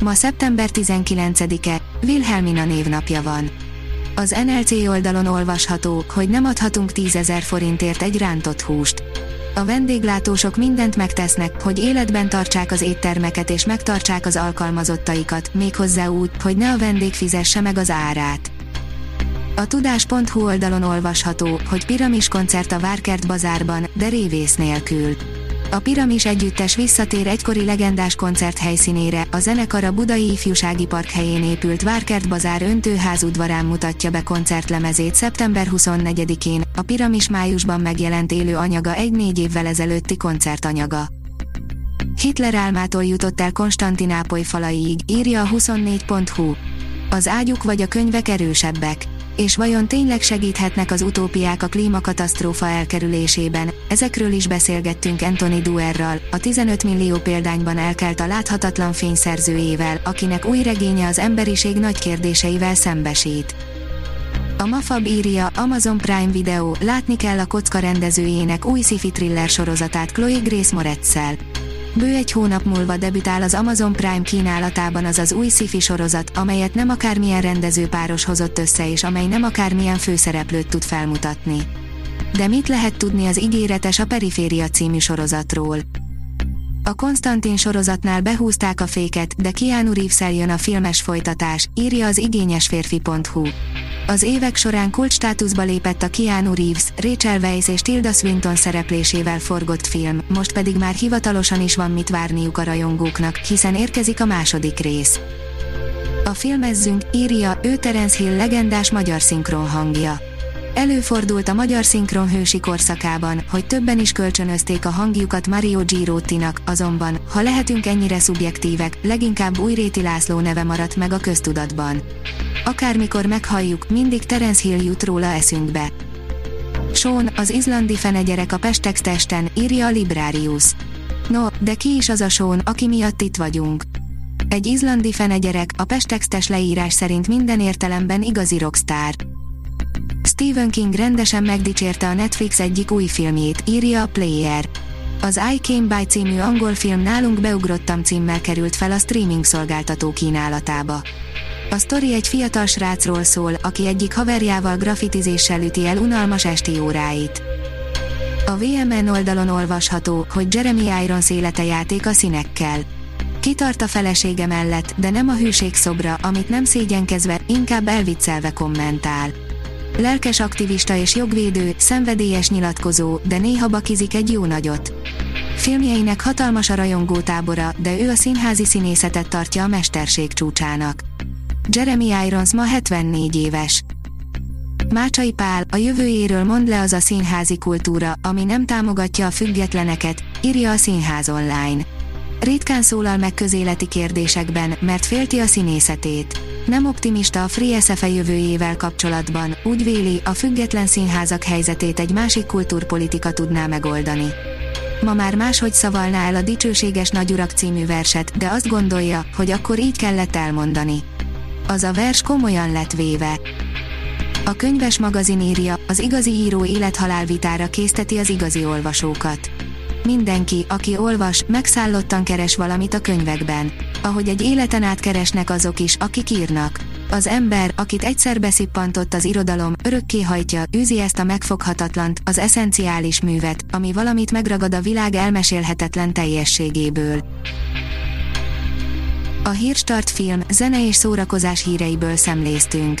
Ma szeptember 19-e, Wilhelmina névnapja van. Az NLC oldalon olvasható, hogy nem adhatunk 10 ezer forintért egy rántott húst. A vendéglátósok mindent megtesznek, hogy életben tartsák az éttermeket és megtartsák az alkalmazottaikat, méghozzá úgy, hogy ne a vendég fizesse meg az árát. A tudás.hu oldalon olvasható, hogy piramis koncert a Várkert bazárban, de révész nélkül. A Piramis együttes visszatér egykori legendás koncert helyszínére, a zenekar a Budai Ifjúsági Park helyén épült Várkert Bazár öntőház udvarán mutatja be koncertlemezét szeptember 24-én, a Piramis májusban megjelent élő anyaga egy négy évvel ezelőtti koncertanyaga. Hitler álmától jutott el Konstantinápoly falaiig, írja a 24.hu. Az ágyuk vagy a könyvek erősebbek és vajon tényleg segíthetnek az utópiák a klímakatasztrófa elkerülésében? Ezekről is beszélgettünk Anthony Duerral, a 15 millió példányban elkelt a láthatatlan fényszerzőjével, akinek új regénye az emberiség nagy kérdéseivel szembesít. A Mafab írja, Amazon Prime Video, látni kell a kocka rendezőjének új sci thriller sorozatát Chloe Grace Moretzel. Bő egy hónap múlva debütál az Amazon Prime kínálatában az az új sci sorozat, amelyet nem akármilyen rendezőpáros hozott össze és amely nem akármilyen főszereplőt tud felmutatni. De mit lehet tudni az ígéretes a Periféria című sorozatról? A Konstantin sorozatnál behúzták a féket, de Keanu reeves jön a filmes folytatás, írja az igényesférfi.hu. Az évek során kulcsstátuszba lépett a Keanu Reeves, Rachel Weisz és Tilda Swinton szereplésével forgott film, most pedig már hivatalosan is van mit várniuk a rajongóknak, hiszen érkezik a második rész. A filmezzünk, írja, ő Terence Hill legendás magyar szinkron hangja. Előfordult a magyar szinkron hősi korszakában, hogy többen is kölcsönözték a hangjukat Mario Girottinak, azonban, ha lehetünk ennyire szubjektívek, leginkább Újréti László neve maradt meg a köztudatban. Akármikor meghalljuk, mindig Terence Hill jut róla eszünkbe. Sean, az izlandi fenegyerek a Pestex testen, írja a Librarius. No, de ki is az a Sean, aki miatt itt vagyunk? Egy izlandi fenegyerek, a Pestextes leírás szerint minden értelemben igazi rockstar. Stephen King rendesen megdicsérte a Netflix egyik új filmjét, írja a Player. Az I Came By című angol film nálunk beugrottam címmel került fel a streaming szolgáltató kínálatába. A sztori egy fiatal srácról szól, aki egyik haverjával grafitizéssel üti el unalmas esti óráit. A VMN oldalon olvasható, hogy Jeremy Irons élete játék a színekkel. Kitart a felesége mellett, de nem a hűség szobra, amit nem szégyenkezve, inkább elviccelve kommentál. Lelkes aktivista és jogvédő, szenvedélyes nyilatkozó, de néha bakizik egy jó nagyot. Filmjeinek hatalmas a rajongótábora, de ő a színházi színészetet tartja a mesterség csúcsának. Jeremy Irons ma 74 éves. Mácsai Pál, a jövőjéről mond le az a színházi kultúra, ami nem támogatja a függetleneket, írja a Színház online. Ritkán szólal meg közéleti kérdésekben, mert félti a színészetét. Nem optimista a Free SFE jövőjével kapcsolatban, úgy véli, a független színházak helyzetét egy másik kultúrpolitika tudná megoldani. Ma már máshogy szavalná el a Dicsőséges Nagyurak című verset, de azt gondolja, hogy akkor így kellett elmondani. Az a vers komolyan lett véve. A könyves magazin írja, az igazi író élethalál vitára készteti az igazi olvasókat. Mindenki, aki olvas, megszállottan keres valamit a könyvekben. Ahogy egy életen át keresnek azok is, akik írnak. Az ember, akit egyszer beszippantott az irodalom, örökké hajtja, űzi ezt a megfoghatatlant, az eszenciális művet, ami valamit megragad a világ elmesélhetetlen teljességéből. A Hírstart film, zene és szórakozás híreiből szemléztünk.